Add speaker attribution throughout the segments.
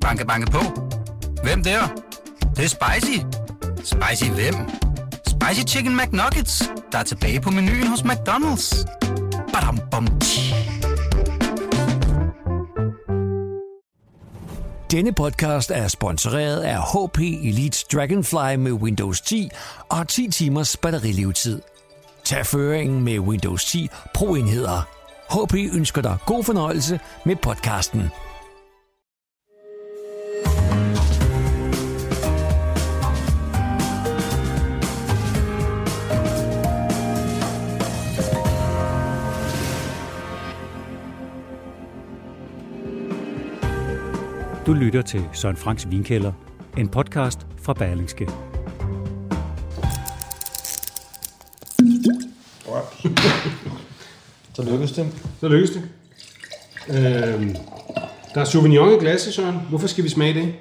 Speaker 1: Banke, banke på. Hvem der? Det, det er spicy. Spicy hvem? Spicy Chicken McNuggets, der er tilbage på menuen hos McDonald's. Badum, bom, tji.
Speaker 2: Denne podcast er sponsoreret af HP Elite Dragonfly med Windows 10 og 10 timers batterilevetid. Tag føringen med Windows 10 Pro-enheder. HP ønsker dig god fornøjelse med podcasten.
Speaker 3: Du lytter til Søren Franks Vinkælder, en podcast fra Berlingske.
Speaker 4: Så lykkedes det.
Speaker 5: Så lykkes det. Øhm, der er Sauvignon i glasset, Søren. Hvorfor skal vi smage det?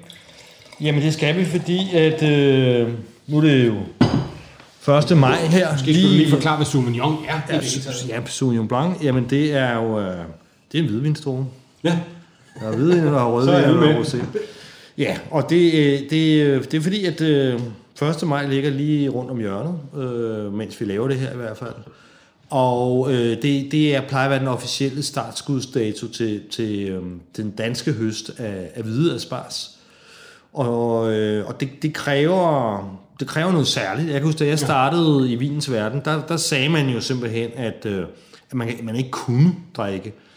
Speaker 4: Jamen det skal vi, fordi at øh, nu er det jo 1. maj her.
Speaker 5: Skal lige, lige forklare, hvad Sauvignon er?
Speaker 4: Ja, ja, Sauvignon Blanc, jamen det er jo øh, det er en hvidvinstråle.
Speaker 5: ja.
Speaker 4: Der er hvidvin, der er
Speaker 5: er
Speaker 4: rødvin,
Speaker 5: jeg
Speaker 4: og der er rosé. Ja, og det, øh, det, øh, det er fordi, at øh, 1. maj ligger lige rundt om hjørnet, øh, mens vi laver det her i hvert fald. Og øh, det, det er, plejer at være den officielle startskudsdato til, til øh, den danske høst af, af hvide asparges. Og, øh, og det, det, kræver, det kræver noget særligt. Jeg kan huske, da jeg startede i vinens verden, der, der sagde man jo simpelthen, at, øh, at man, man ikke kunne drikke øh,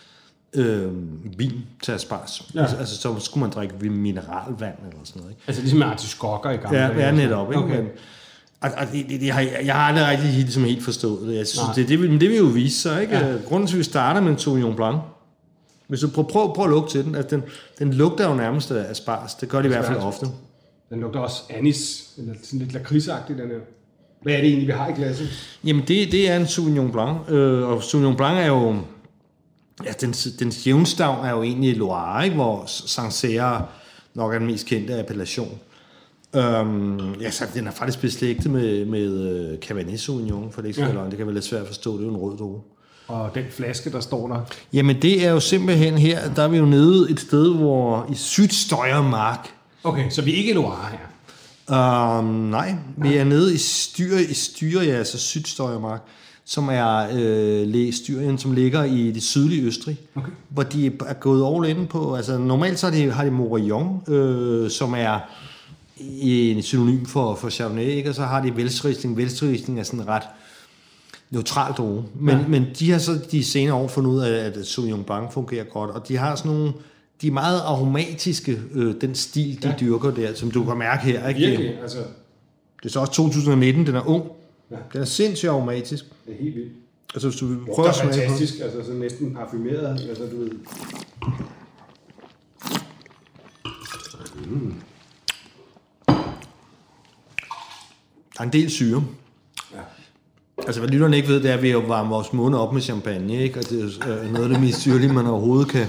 Speaker 4: vin til asparges.
Speaker 5: Ja.
Speaker 4: Altså, altså, så skulle man drikke mineralvand eller sådan noget. Ikke?
Speaker 5: Altså ligesom med artiskokker i gamle
Speaker 4: Ja, ja netop. Ikke?
Speaker 5: Okay.
Speaker 4: Men, og, og det, det, det har, jeg, har aldrig rigtig helt, ligesom helt forstået det. Jeg synes,
Speaker 5: Nej.
Speaker 4: det, det, vil, men det vil jo vise sig. Ikke?
Speaker 5: Ja.
Speaker 4: Ja. Grunden til, at vi starter med en Sauvignon Blanc, hvis du prøver, prøv, prøv at lugte til den. Altså, den, den lugter jo nærmest af asparges. Det gør det i hvert fald ofte.
Speaker 5: Den lugter også anis, eller sådan lidt lakridsagtigt, den her. Hvad er det egentlig, vi har i glasset?
Speaker 4: Jamen, det, det er en Sauvignon Blanc. Øh, og Sauvignon Blanc er jo... Ja, den, den jævnstavn er jo egentlig Loire, ikke? hvor Sancerre nok er den mest kendte appellation. Øhm, ja, så den er faktisk beslægtet med, med øh, Cabernet Sauvignon, for det ikke skal
Speaker 5: Ja.
Speaker 4: løgn. Det kan være lidt svært at forstå, det er jo en rød druge.
Speaker 5: Og den flaske, der står der.
Speaker 4: Jamen, det er jo simpelthen her, der er vi jo nede et sted, hvor i Sydstøjermark,
Speaker 5: Okay, så vi er ikke i Loire her.
Speaker 4: Um, nej, vi er nede i Styr, i Styria, altså Sydstøjermark, som er øh, Styrien, som ligger i det sydlige Østrig,
Speaker 5: Okay.
Speaker 4: hvor de er gået all in på, altså normalt så har de, har de Morillon, øh, som er en synonym for, for Chardonnay, ikke? og så har de Velstrisling. Velstrisling er sådan ret neutral droge. Men, ja. men de har så de senere år fundet ud af, at Sauvignon Blanc fungerer godt, og de har sådan nogle, de er meget aromatiske, øh, den stil, de ja. dyrker der, som du kan mærke her. Ikke?
Speaker 5: Virkelig, altså.
Speaker 4: Det er så også 2019, den er ung.
Speaker 5: Ja.
Speaker 4: Den er sindssygt aromatisk.
Speaker 5: Det er helt vildt.
Speaker 4: Altså, hvis du vil
Speaker 5: Det
Speaker 4: prøve at smage på
Speaker 5: fantastisk, altså sådan næsten parfumeret, altså du ved.
Speaker 4: Der er en del syre.
Speaker 5: Ja.
Speaker 4: Altså, hvad lytterne ikke ved, det er, at vi jo varmer vores munde op med champagne, ikke? Og det er øh, noget af det mest syrlige, man overhovedet kan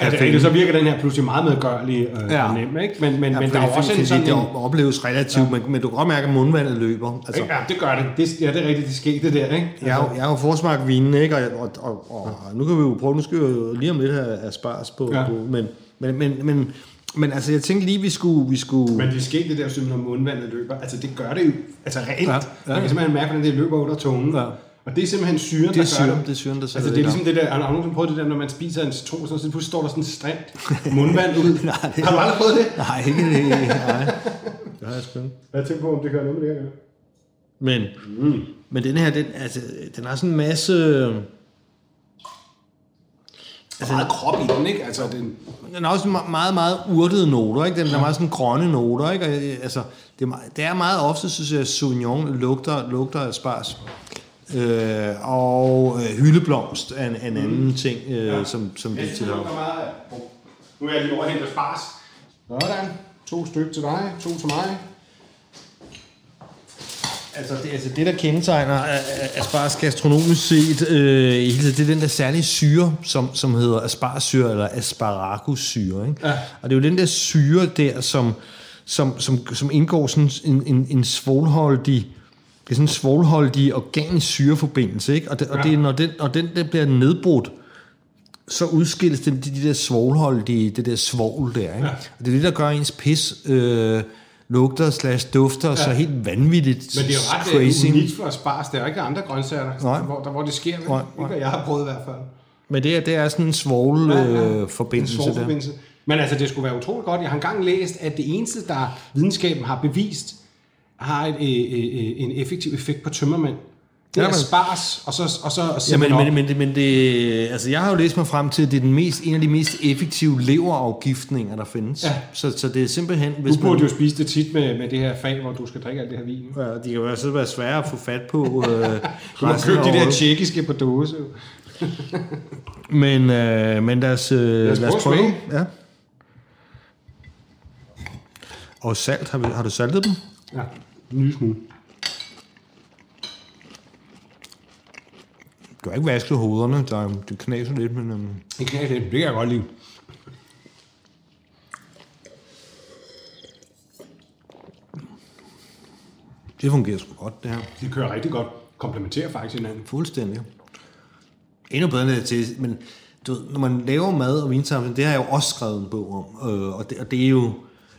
Speaker 5: Altså,
Speaker 4: finde.
Speaker 5: så virker den her pludselig meget medgørlig øh, ja.
Speaker 4: Ja.
Speaker 5: og nem, ikke? Men, men,
Speaker 4: Ja,
Speaker 5: men der er også en sådan...
Speaker 4: Det opleves relativt, ja. men, men du kan godt mærke, at mundvandet løber. Altså,
Speaker 5: Ja, det gør det. det. Ja, det er rigtigt, det skete der, ikke? Altså,
Speaker 4: Jeg jeg har jo forsmagt vinen, ikke? Og, og, og, og, og nu kan vi jo prøve, nu skal vi jo lige om lidt have asparges på,
Speaker 5: Ja.
Speaker 4: ja. på men, men, men, men, men altså, jeg tænkte lige, vi skulle... Vi skulle
Speaker 5: Men det skete det der, når mundvandet løber. Altså, det gør det jo. Altså, reelt. Ja,
Speaker 4: Ja,
Speaker 5: ja.
Speaker 4: ja.
Speaker 5: Man kan simpelthen mærke, hvordan det løber under tungen.
Speaker 4: Ja.
Speaker 5: Og det er simpelthen syren,
Speaker 4: det er
Speaker 5: der gør det.
Speaker 4: det er syren, der
Speaker 5: Altså,
Speaker 4: sætter
Speaker 5: det er ligesom det der, har du nogensinde prøvet det der, når man spiser en citron, så pludselig står der sådan en strengt mundvand ud.
Speaker 4: Nej, det-
Speaker 5: Har du aldrig prøvet det?
Speaker 4: Nej, ikke det. Nej. Det har jeg sgu.
Speaker 5: Jeg tænker på, om det gør noget med det her.
Speaker 4: Men, mm. men den her, den, altså, den har sådan en masse...
Speaker 5: Altså, meget krop i den, ikke? Altså, den,
Speaker 4: Den har også me- meget, meget urtede noter, ikke? Den er meget sådan grønne noter, ikke? Og, altså, det, er, meget- det er meget ofte, synes jeg, at Sauvignon lugter, lugter af spars. Øh, og øh, hyldeblomst er en, en anden mm. ting, øh, ja. som, som
Speaker 5: synes,
Speaker 4: til
Speaker 5: det lugter meget af. Nu er jeg lige over og spars. Sådan. To stykker til dig, to til mig.
Speaker 4: Altså det, altså det der kendetegner asparges gastronomisk set, øh, det er den der særlige syre, som, som hedder asparsyre eller asparagussyre. Ikke?
Speaker 5: Ja.
Speaker 4: Og det er jo den der syre der, som, som, som, som indgår sådan en, en, en svovlholdig, det er sådan en svovlholdig organisk syreforbindelse. Ikke? Og, det, og det er, når den, og den der bliver nedbrudt så udskilles de, de der svovlholdige, det der svovl der, ikke? Ja. Og det er det, der gør ens pis øh, lugter slash dufter ja. så helt vanvittigt
Speaker 5: Men det er jo ret
Speaker 4: crazy.
Speaker 5: unikt for spars. Det er jo ikke andre grøntsager,
Speaker 4: Nej.
Speaker 5: hvor, der, hvor det sker.
Speaker 4: Nej,
Speaker 5: Ikke
Speaker 4: nej.
Speaker 5: hvad jeg har prøvet i hvert fald.
Speaker 4: Men det er, det er sådan en svovl
Speaker 5: Ja, ja.
Speaker 4: øh,
Speaker 5: En
Speaker 4: der.
Speaker 5: svovlforbindelse. Men altså, det skulle være utroligt godt. Jeg har engang læst, at det eneste, der videnskaben har bevist, har et, øh, øh, en effektiv effekt på tømmermænd, det
Speaker 4: Ja,
Speaker 5: er
Speaker 4: men-
Speaker 5: spars, og så, og så og
Speaker 4: Ja, men, men, men, det- men det, altså jeg har jo læst mig frem til, at det er den mest, en af de mest effektive leverafgiftninger, der findes.
Speaker 5: Ja.
Speaker 4: Så, så det er simpelthen,
Speaker 5: Du
Speaker 4: hvis
Speaker 5: burde
Speaker 4: man...
Speaker 5: jo spise det tit med, med det her fag, hvor du skal drikke alt det her vin.
Speaker 4: Ja, de kan jo altså være svære at få fat på. Øh,
Speaker 5: Du købt
Speaker 4: af
Speaker 5: de der tjekkiske på dåse.
Speaker 4: Men, øh, men lad os, øh,
Speaker 5: os
Speaker 4: lad os
Speaker 5: prøve.
Speaker 4: Ja. Og salt, har, vi, har du saltet dem?
Speaker 5: Ja, en lille smule.
Speaker 4: Du har ikke vasket hovederne, der, det knaser lidt, men... Um,
Speaker 5: Det jeg lidt. Det kan jeg godt lide.
Speaker 4: det fungerer sgu godt, det her.
Speaker 5: De kører rigtig godt. Komplementerer faktisk hinanden.
Speaker 4: Fuldstændig. Endnu bedre end det til, men du ved, når man laver mad og vinsamling, det har jeg jo også skrevet en bog om, øh, og, det, og det er jo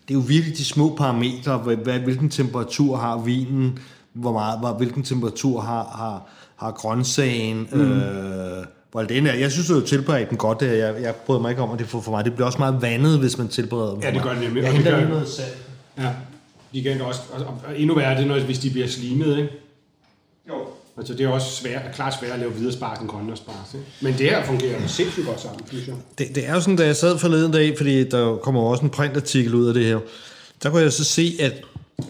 Speaker 4: det er jo virkelig de små parametre, hvad, hvad, hvilken temperatur har vinen, hvor meget, hvor, hvilken temperatur har, har, har grøntsagen, mm. øh, hvor den er. Jeg synes, du har tilberedt den godt. Jeg, jeg bryder mig ikke om, at det får for mig. Det bliver også meget vandet, hvis man tilbereder dem
Speaker 5: Ja, det
Speaker 4: meget.
Speaker 5: gør det nemlig,
Speaker 4: Jeg
Speaker 5: og det
Speaker 4: henter
Speaker 5: gør-
Speaker 4: lige noget salt.
Speaker 5: Ja. De kan også, og, og endnu værre er det, når, hvis de bliver slimet, ikke?
Speaker 4: Jo.
Speaker 5: Altså, det er også svært, klart svært at lave videre spark end grønne spark. ikke? Men det her fungerer jo sindssygt godt sammen, synes jeg.
Speaker 4: Det, det er jo sådan, da jeg sad forleden dag, fordi der kommer også en printartikel ud af det her, der kunne jeg så se, at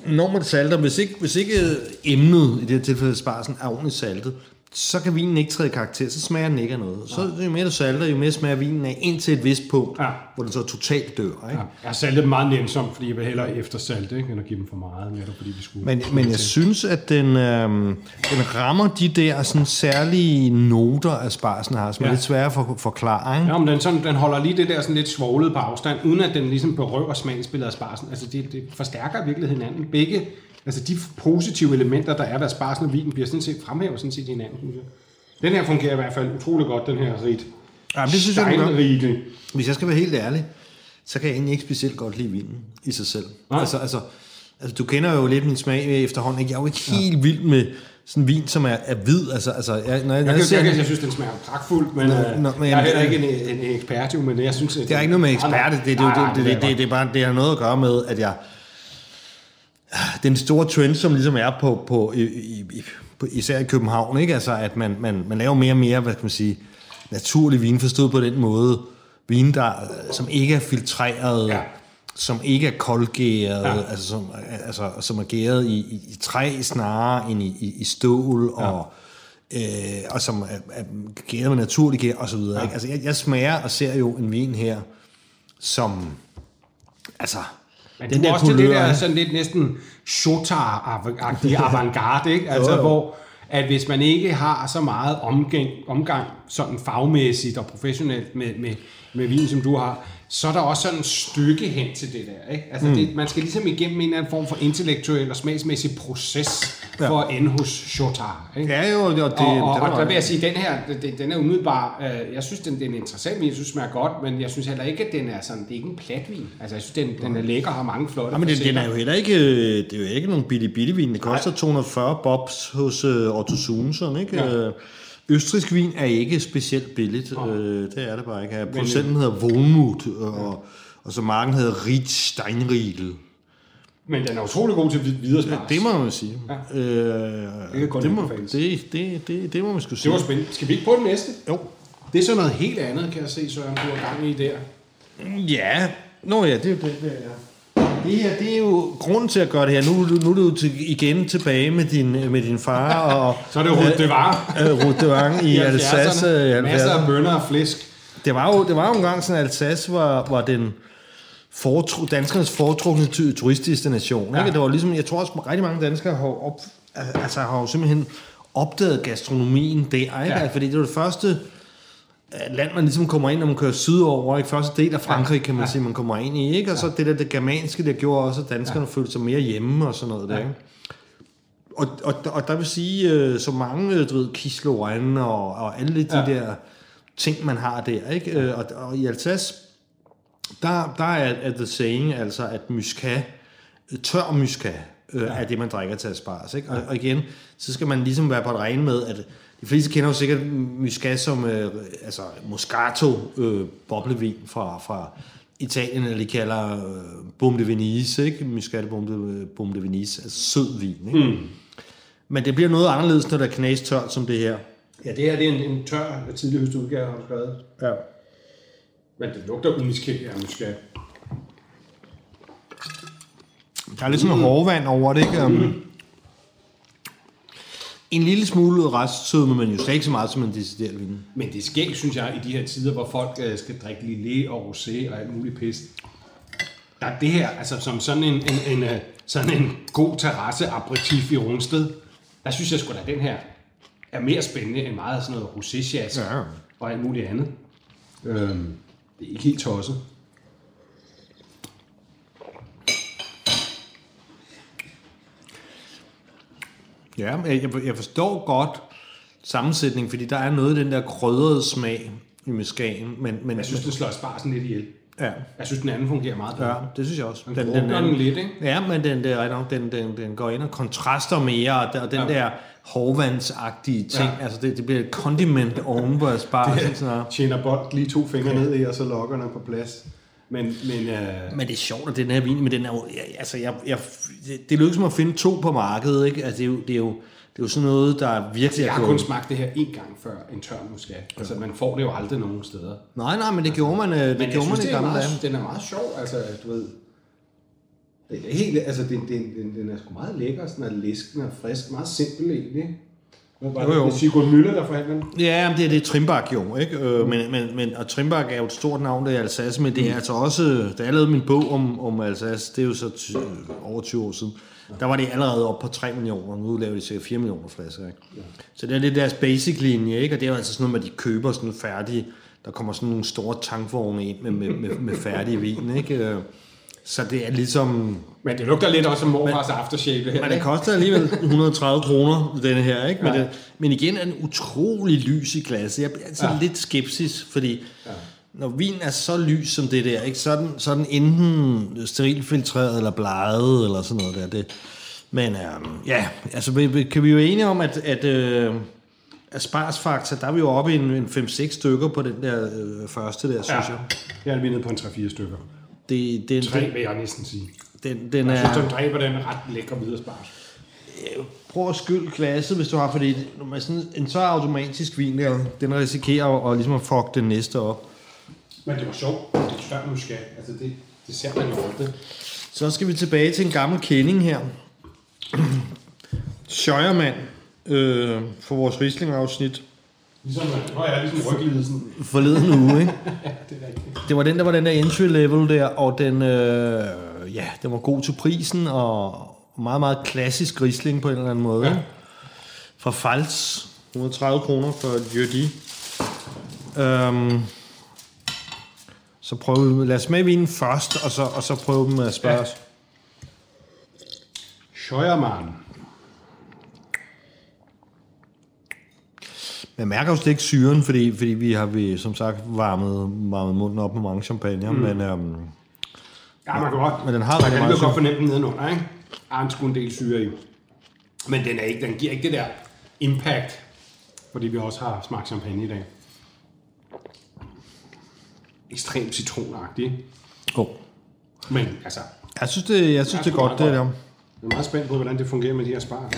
Speaker 4: når man salter, hvis ikke, hvis ikke øh, emnet, i det her tilfælde sparsen, er ordentligt saltet, så kan vinen ikke træde i karakter, så smager den ikke af noget. Så jo mere du salter, jo mere smager vinen af indtil et vist punkt,
Speaker 5: Ja.
Speaker 4: hvor den så totalt dør. Ikke?
Speaker 5: Ja. Jeg har saltet dem meget nænsomt, fordi jeg vil hellere efter salte, ikke? end at give dem for meget, netop fordi de skulle...
Speaker 4: Men, men jeg synes, at den, øhm, den rammer de der sådan, særlige noter, af sparsen har, som ja. er lidt svære for at forklare. Ikke?
Speaker 5: Ja, men den, sådan, den holder lige det der sådan lidt svoglet på afstand, uden at den ligesom berøver smagsbilledet af sparsen. Altså det, det forstærker i virkeligheden hinanden. Begge, altså de positive elementer, der er ved sparsen og vinen, bliver sådan set fremhæver sådan set hinanden, synes jeg. Den her fungerer i hvert fald utrolig godt, den her rit.
Speaker 4: Ja, men det synes jeg. Hvis jeg skal være helt ærlig, så kan jeg egentlig ikke specielt godt lide vinen i sig selv.
Speaker 5: Nej.
Speaker 4: Altså, altså, altså, du kender jo lidt min smag efterhånden. Ikke? Jeg er jo ikke helt vild med sådan vin, som er, er hvid. Altså, altså, jeg, når jeg, når
Speaker 5: Jeg,
Speaker 4: jeg, ser
Speaker 5: jeg,
Speaker 4: den-
Speaker 5: jeg synes, den smager pragtfuldt, men,
Speaker 4: Nå,
Speaker 5: øh,
Speaker 4: nå, men
Speaker 5: jeg er heller
Speaker 4: jamen,
Speaker 5: ikke en, en, en ekspert jo, men jeg synes... At
Speaker 4: det er ikke noget med ekspert. Det, det, det, det, det, det,
Speaker 5: er
Speaker 4: det, det, er bare, det har noget at gøre med, at jeg... Den store trend, som ligesom er på, på, i, i, på især i København, ikke? Altså, at man, man, man laver mere og mere, hvad kan man sige, naturlig vin, forstået på den måde. Vin, der, som ikke er filtreret,
Speaker 5: Ja.
Speaker 4: som ikke er koldgæret,
Speaker 5: ja.
Speaker 4: altså, som, altså, som er gæret i, i, i træ snarere end i, i, i stål, ja. og, øh, og som er, er gæret med naturlig gær, og så videre. Ja. Ikke? Altså, jeg, jeg smager og ser jo en vin her, som, altså,
Speaker 5: Men den du er også til det der sådan lidt næsten Shotar-agtige avantgarde, ikke? Altså,
Speaker 4: Jo, jo.
Speaker 5: hvor at hvis man ikke har så meget omgang, omgang sådan fagmæssigt og professionelt med, med, med vin, som du har, så er der også sådan et stykke hen til det der. Ikke? Altså mm. det, man skal ligesom igennem en eller anden form for intellektuel og smagsmæssig proces
Speaker 4: Ja.
Speaker 5: for at ende hos Shotar. Ikke?
Speaker 4: Ja, jo, og det,
Speaker 5: og, og,
Speaker 4: det
Speaker 5: og
Speaker 4: var-
Speaker 5: der vil jeg sige, den her, den, den er umiddelbar, øh, jeg synes, den, den er interessant, men jeg synes, den smager godt, men jeg synes heller ikke, at den er sådan, det er ikke en platvin. Altså, jeg synes, den, den er lækker og har mange flotte
Speaker 4: Ja, men den, den er jo heller ikke, øh, det er jo ikke nogen billig billig vin. Det koster 240 bobs hos øh, Otto Sunsen, ikke?
Speaker 5: Ja.
Speaker 4: Ja. Østrisk vin er ikke specielt billigt. Øh, det er det bare ikke.
Speaker 5: øh,
Speaker 4: Producenten hedder Volmut, og, og så marken hedder Ritz Steinriedel.
Speaker 5: Men den er utrolig god til vid- videre spars.
Speaker 4: Det må man jo sige.
Speaker 5: Ja.
Speaker 4: Øh,
Speaker 5: kun
Speaker 4: det, må, det, det, det, det må man skulle
Speaker 5: det
Speaker 4: sige.
Speaker 5: var spændende. Skal vi ikke på den næste?
Speaker 4: Jo.
Speaker 5: Det er så noget helt andet, kan jeg se, Søren, du har gang i der.
Speaker 4: Ja, nå ja, det er jo det, det er. Det her, det er jo grunden til at gøre det her. Nu, er du- nu er du til, igen tilbage med din, med din far og
Speaker 5: Så er det Ruth de Var
Speaker 4: øh, Ruth de Vang i,
Speaker 5: i
Speaker 4: Alsace.
Speaker 5: 70'erne.
Speaker 4: øh,
Speaker 5: Masser af
Speaker 4: 70'erne.
Speaker 5: bønner og flæsk.
Speaker 4: Det var jo, det var jo engang sådan, at Alsace var, var den foretru, danskernes foretrukne tu- turistdestination.
Speaker 5: Ja.
Speaker 4: Ikke? Det var ligesom, jeg tror også, rigtig mange danskere har, op, altså, har jo simpelthen opdaget gastronomien der. Ikke?
Speaker 5: Ja.
Speaker 4: Ja. Fordi det var det første øh, land, man ligesom kommer ind, når man kører sydover. Ikke? Første del af Frankrig, kan man
Speaker 5: Ja.
Speaker 4: sige, man kommer ind i. Ikke? Og så det der det germanske, der gjorde også, at danskerne ja. følte sig mere hjemme og sådan noget der. Ikke? Og, og, og der vil sige, øh, så mange, øh, du ved, Kisloren og, og alle de
Speaker 5: Ja.
Speaker 4: der ting, man har der. Ikke? Og, og i Alsace, der, der er, er the saying altså, at muscat, tør muscat, øh, ja. er det, man drikker til asparges. Ikke? Og, og igen, så skal man ligesom være på et rene med, at de fleste kender jo sikkert muscat som øh, altså Moscato øh, boblevin fra, fra Italien, eller de kalder øh, Bum de Venise, ikke? Muscat Bum de, Bum de Venise, altså sød vin. Ikke? Mm. Men det bliver noget anderledes, når der er knastørt som det her.
Speaker 5: Ja, det her det er en, en tør tidlig høstudgave, har du skrevet.
Speaker 4: Ja.
Speaker 5: Men det lugter umiskelt af muskat.
Speaker 4: Der er lidt sådan mm. hårdvand over det, ikke? Um, en lille smule restsødme, men jo slet ikke så meget som en decideret vin.
Speaker 5: Men det er skægt, synes jeg, i de her tider, hvor folk øh, skal drikke lillet og rosé og alt muligt pis. Der er det her, altså som sådan en, en, en, øh, sådan en god terrasse aperitif i Rungsted, der synes jeg sgu da, den her er mere spændende end meget sådan noget rosé
Speaker 4: Ja.
Speaker 5: og alt muligt andet. Øhm, det er ikke helt tosset.
Speaker 4: Ja, jeg, jeg forstår godt sammensætningen, fordi der er noget af den der krydrede smag i muskaten, men, men
Speaker 5: Jeg synes, den slår bare sådan lidt ihjel.
Speaker 4: Ja,
Speaker 5: Jeg synes, den anden fungerer meget bedre.
Speaker 4: ja, det synes jeg også.
Speaker 5: Den, den, den, den lidt, ikke?
Speaker 4: Ja, men den, der, er den, den, den går ind og kontraster mere, og den,
Speaker 5: Ja.
Speaker 4: der hårdvandsagtige ting,
Speaker 5: Ja.
Speaker 4: altså det, det bliver et condiment oven på asparges. sådan noget.
Speaker 5: Tjener bold lige to fingre ned i, og så lokker den på plads. Men, men øh,
Speaker 4: Men det er sjovt, at den her vin, men den er jo, ja, altså jeg, jeg, det, det lykkedes mig at finde to på markedet, ikke? Altså det er jo, det er jo, det er jo sådan noget, der virkelig
Speaker 5: jeg
Speaker 4: er
Speaker 5: har
Speaker 4: gået-
Speaker 5: kun smagt det her en gang før, en tør muskat. Altså, man får det jo aldrig nogen steder.
Speaker 4: Nej, nej, men det gjorde man, øh, det
Speaker 5: Men jeg
Speaker 4: gjorde man
Speaker 5: synes,
Speaker 4: i gamle dage.
Speaker 5: den er meget sjov, altså, du ved. Det er helt, altså, den, den, den, den er sgu meget lækker, sådan er læsken og frisk, meget simpel egentlig. Var
Speaker 4: Jo, jo.
Speaker 5: det? Det Sigurd Müller, der forhandler.
Speaker 4: Ja, men det er det er jo, ikke? Øh, men, men, men, og Trimbak er jo et stort navn, der i Alsace, men det er altså også, da jeg lavede min bog om, om Alsace, det er jo så ty, over 20 år siden, der var det allerede op på 3 millioner, nu laver de cirka 4 millioner flasker, ikke? Så det er lidt deres basic linje, ikke? Og det er jo altså sådan noget med, at de køber sådan færdige, der kommer sådan nogle store tankvogne ind med, med, med, med færdige vin, ikke? Så det er ligesom,
Speaker 5: Men det lugter lidt også som morfars aftershave, her.
Speaker 4: men det koster alligevel 130 kroner, denne her, ikke? Men,
Speaker 5: Ja.
Speaker 4: det, men igen er den utrolig lys i glasset. Jeg bliver altid ja. Lidt skepsis, fordi ja. når vin er så lys som det der, ikke? Så, er den, så er den enten sterilfiltreret eller bleget eller sådan noget der. Det, men øhm, ja, altså kan vi jo enige om, at, at øh, asparsfaktor, der er vi jo oppe i en, en 5-6 stykker på den der øh, første der, synes
Speaker 5: Ja,
Speaker 4: jeg.
Speaker 5: jeg er nede på en 3-4 stykker.
Speaker 4: Det, den,
Speaker 5: Tre
Speaker 4: den,
Speaker 5: vil jeg næsten sige.
Speaker 4: den, den
Speaker 5: Jeg
Speaker 4: er...
Speaker 5: synes, den dræber den ret lækre videre spars.
Speaker 4: prøv at skylde glasset, hvis du har, fordi når man sådan en så automatisk vin der, den risikerer at, ligesom at fuck den næste op.
Speaker 5: Men det var sjovt. Det er tør muskat. Altså, det, det ser man jo aldrig.
Speaker 4: Så skal vi tilbage til en gammel kending her. Scheuermann øh, for vores Riesling-afsnit
Speaker 5: Ligesom, nå ja, ligesom ryglidelsen.
Speaker 4: forleden uge, ikke?
Speaker 5: Det er rigtigt.
Speaker 4: Det var den, der var den der entry level der, og den, øh, ja, den var god til prisen, og meget, meget klassisk Riesling på en eller anden måde.
Speaker 5: Ja.
Speaker 4: Ja. Fra Pfalz, 130 kroner for Jødi. Øhm, så prøver vi, lad os smage vinen først, og så, og så prøve dem at spørge os.
Speaker 5: Scheuermann.
Speaker 4: Jeg mærker jo slet ikke syren, fordi, fordi vi har vi, som sagt varmet, varmet munden op med mange champagne, mm. men, øhm,
Speaker 5: Ja, man kan godt.
Speaker 4: Men den har
Speaker 5: man kan godt fornemme den nedenunder, ikke? Der er en sgu en del syre i. Men den, er ikke, den giver ikke det der impact, fordi vi også har smagt champagne i dag. Ekstremt citronagtig.
Speaker 4: oh.
Speaker 5: Men altså,
Speaker 4: jeg synes, det, jeg synes, det er godt, det der.
Speaker 5: Jeg er meget spændt på, hvordan det fungerer med de her spar her.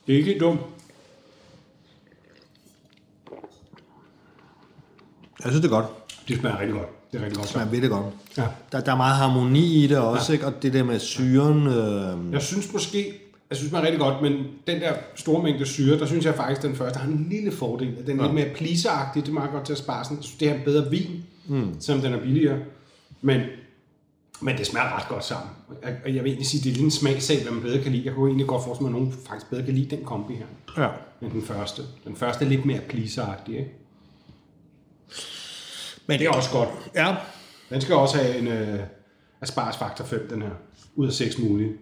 Speaker 5: Det er ikke dumt.
Speaker 4: Jeg synes, det er godt.
Speaker 5: Det smager rigtig godt. Det er rigtig godt.
Speaker 4: Man ved det godt.
Speaker 5: Ja.
Speaker 4: Der, der er meget harmoni i det også, ja. ikke? og det der med syren. Øh,
Speaker 5: Jeg synes måske, jeg synes, det er rigtig godt, men den der store mængde syre, der synes jeg faktisk, den første har en lille fordel. Den er ja. lidt mere pleaseragtig, det er meget godt til at spare sådan. Det er en bedre vin, mm. selvom den er billigere. Men, men det smager ret godt sammen. Og- jeg vil egentlig sige, det er lidt en smagsag, hvad man bedre kan lide. Jeg kunne egentlig godt forestille mig, at nogen faktisk bedre kan lide den kombi her,
Speaker 4: ja.
Speaker 5: end den første. Den første er lidt mere pleaseragtig, ikke?
Speaker 4: Men
Speaker 5: Det er også godt.
Speaker 4: Ja,
Speaker 5: Den skal også have en uh, Asparges Factor 5, den her. Ud af 6 mulige.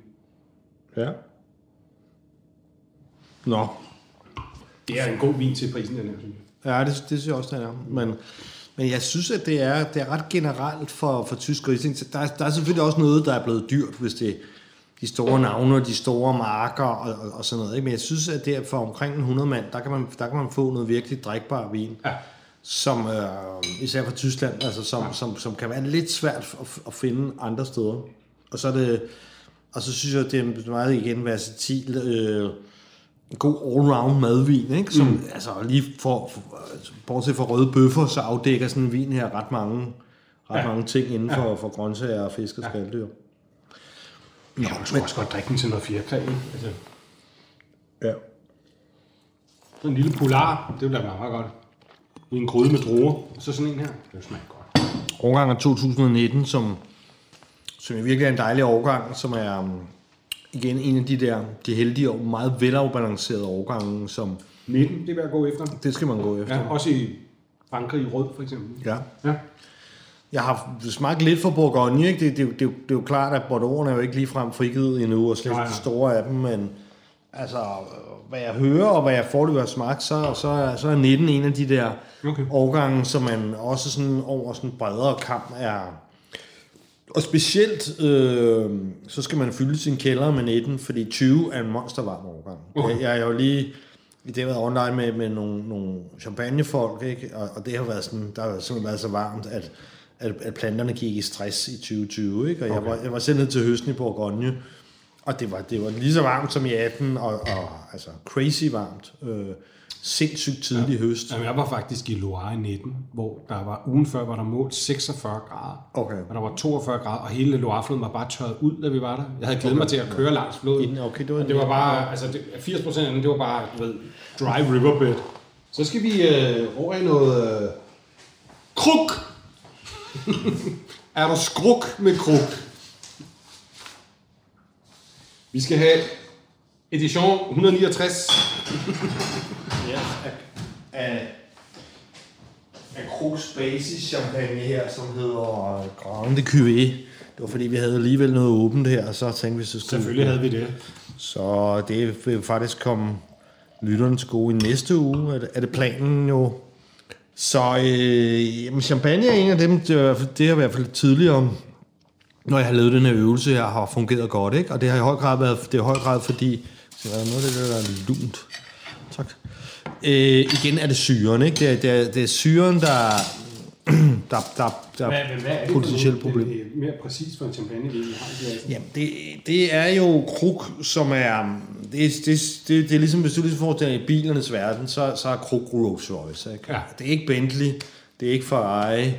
Speaker 4: ja. Nå,
Speaker 5: Det er en god vin til prisen, den her, synes jeg.
Speaker 4: Ja, det, det synes jeg også, det er. Men, men jeg synes, at det er, det er ret generelt for, for tysk Riesling. Så Der, er- der er selvfølgelig også noget, der er blevet dyrt, hvis det er de store navne de store marker og, og, og sådan noget. Ikke? Men jeg synes, at det er for omkring en 100 mand, der kan man, der kan man få noget virkelig drikbar vin.
Speaker 5: Ja.
Speaker 4: Som, øh, især fra Tyskland, altså som, ja. som, som kan være lidt svært at, at finde andre steder. Og så er det, og så synes jeg, at det er meget igen versatil, øh, en god all-round madvin, ikke? som mm. altså lige for, for, bortset fra røde bøffer, så afdækker sådan en vin her ret mange, ret ja. mange ting inden for, for grøntsager og fisk og skalddyr.
Speaker 5: Nå, man skulle også godt drikke den til noget fjerkræ? Altså,
Speaker 4: Ja.
Speaker 5: sådan en lille polar, det ville da være meget godt. I en gryde med druer, og så sådan en her. Det smager godt.
Speaker 4: Årgang af 2019, som, som jo virkelig er en dejlig årgang, som er igen en af de der de heldige og meget velafbalancerede årgange, som
Speaker 5: 19, det vil jeg gå efter.
Speaker 4: det skal man gå efter.
Speaker 5: Ja, også i Frankrig i rød, for eksempel.
Speaker 4: Ja.
Speaker 5: Ja.
Speaker 4: Jeg har smagt lidt for Bourgogne, ikke? Det, det, det, det, er jo- det er jo klart, at Bordeaux'erne er jo ikke ligefrem frigivet endnu, og slet ikke
Speaker 5: nej.
Speaker 4: de store af dem, men altså, hvad jeg hører, og hvad jeg forløbig har smagt, så, så, er, så er 19 en af de der
Speaker 5: Okay.
Speaker 4: årgange, som man også sådan over sådan en bredere kamp er... Og specielt, øh, så skal man fylde sin kælder med 19, fordi 20 er en monstervarm årgang.
Speaker 5: Okay.
Speaker 4: Jeg, jeg er jo lige... Det har været online med, med nogle, nogle champagnefolk, ikke? Og, og det har været sådan, der har simpelthen været så varmt, at, at, at planterne gik i stress i 2020. Ikke? Og okay. jeg, var, jeg var selv ned til høsten i Bourgogne, og det var, det var lige så varmt som i 18, og, og altså crazy varmt. Øh, sindssygt tidlig ja. høst.
Speaker 5: Jamen, jeg var faktisk i Loire i 19, hvor der var ugen før, var der målt 46 grader.
Speaker 4: Okay.
Speaker 5: Og der var 42 grader, og hele Loirefloden var bare tørret ud, da vi var der. Jeg havde glædet mig til at køre langs floden.
Speaker 4: Inden- okay, det var
Speaker 5: og det var bare, altså det, 80 procent af den, det var bare, du ved, dry riverbed. Så skal vi øh, over i noget øh, kruk. er der skruk med kruk? Vi skal have edition 169.
Speaker 4: Af, af, Krux Basis champagne her, som hedder Grande Cuvée. Det var fordi, vi havde alligevel noget åbent her, og så tænkte vi, så skulle
Speaker 5: Selvfølgelig havde vi det.
Speaker 4: Så det vil faktisk komme lytterne til gode i næste uge, er det, er det planen jo. Så øh, jamen, champagne er en af dem, det, er, i hvert fald- det har i hvert fald tidligere, når jeg har lavet den her øvelse her, har fungeret godt, ikke? Og det har i høj grad været, det er i høj grad fordi, så er noget af det, der er lunt. Tak. Øh, igen er det syren, ikke? Det er, det er, det er syren, der, der, der, der
Speaker 5: Hvad, hvad, hvad er det
Speaker 4: potentielt problem.
Speaker 5: mere præcis for en champagne, vi har?
Speaker 4: Jamen, det, det er jo kruk, som er... Det, det, det, det er ligesom, hvis du ligesom får i bilernes verden, så, så er kruk Rolls Royce. Ikke?
Speaker 5: Ja.
Speaker 4: Det er ikke Bentley, det er ikke Ferrari,